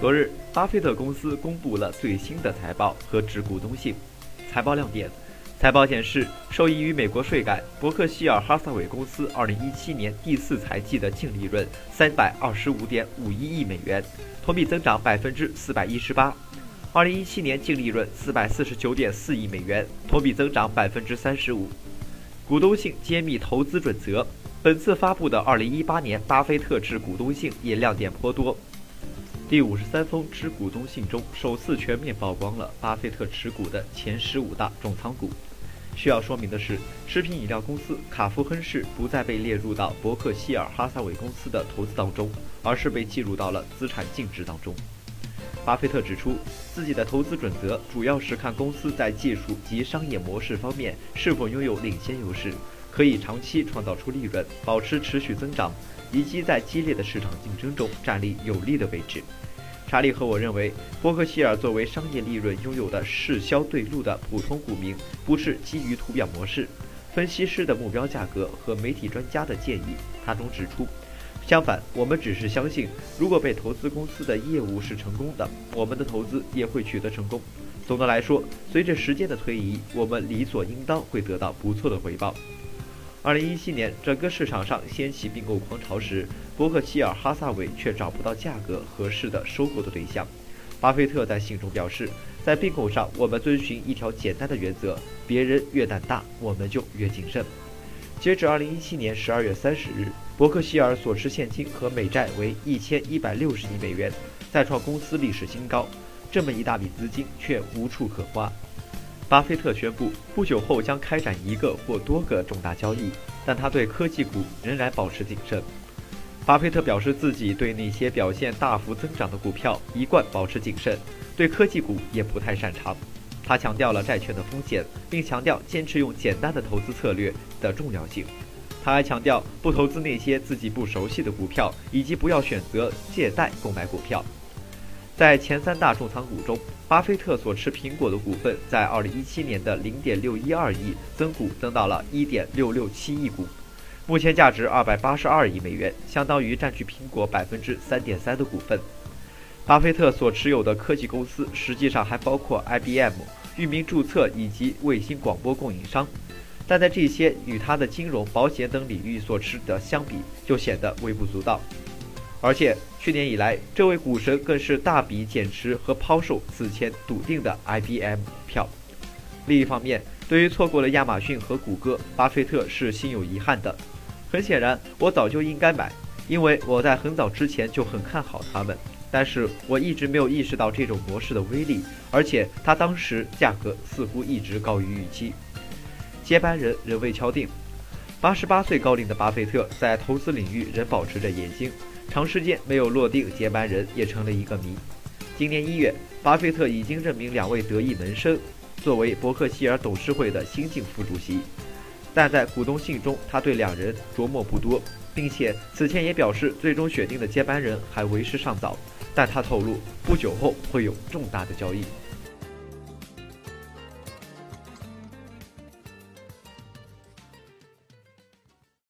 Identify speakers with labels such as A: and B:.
A: 昨日，巴菲特公司公布了最新的财报和致股东信。财报亮点：财报显示，受益于美国税改，伯克希尔哈撒韦公司2017年第四财季的净利润325.51亿美元，同比增长 418%；2017 年净利润449.4亿美元，同比增长35%。股东信揭秘投资准则：本次发布的2018年巴菲特致股东信也亮点颇多。第五十三封持股东信中，首次全面曝光了巴菲特持股的前十五大重仓股。需要说明的是，食品饮料公司卡夫亨氏不再被列入到伯克希尔哈撒韦公司的投资当中，而是被计入到了资产净值当中。巴菲特指出，自己的投资准则主要是看公司在技术及商业模式方面是否拥有领先优势，可以长期创造出利润，保持持续增长。以及在激烈的市场竞争中站立有利的位置。查理和我认为，伯克希尔作为商业利润拥有的市销对路的普通股民，不是基于图表模式、分析师的目标价格和媒体专家的建议。他中指出，相反，我们只是相信，如果被投资公司的业务是成功的，我们的投资也会取得成功。总的来说，随着时间的推移，我们理所应当会得到不错的回报。二零一七年，整个市场上掀起并购狂潮时，伯克希尔哈撒韦却找不到价格合适的收购的对象。巴菲特在信中表示，在并购上，我们遵循一条简单的原则：别人越胆大，我们就越谨慎。截止二零一七年十二月三十日，伯克希尔所持现金和美债为一千一百六十亿美元，再创公司历史新高。这么一大笔资金却无处可花。巴菲特宣布，不久后将开展一个或多个重大交易，但他对科技股仍然保持谨慎。巴菲特表示，自己对那些表现大幅增长的股票一贯保持谨慎，对科技股也不太擅长。他强调了债券的风险，并强调坚持用简单的投资策略的重要性。他还强调不投资那些自己不熟悉的股票，以及不要选择借贷购买股票。在前三大重仓股中，巴菲特所持苹果的股份在2017年的0.612亿增股增到了1.667亿股，目前价值282亿美元，相当于占据苹果3.3%的股份。巴菲特所持有的科技公司实际上还包括 IBM、域名注册以及卫星广播供应商，但在这些与他的金融、保险等领域所持的相比，就显得微不足道。而且去年以来，这位股神更是大笔减持和抛售此前笃定的 IBM 票。另一方面，对于错过了亚马逊和谷歌，巴菲特是心有遗憾的。很显然，我早就应该买，因为我在很早之前就很看好他们。但是我一直没有意识到这种模式的威力，而且它当时价格似乎一直高于预期。接班人仍未敲定。八十八岁高龄的巴菲特在投资领域仍保持着野心。长时间没有落定接班人，也成了一个谜。今年一月，巴菲特已经任命两位得意门生作为伯克希尔董事会的新晋副主席，但在股东信中，他对两人琢磨不多，并且此前也表示，最终选定的接班人还为时尚早。但他透露，不久后会有重大的交易。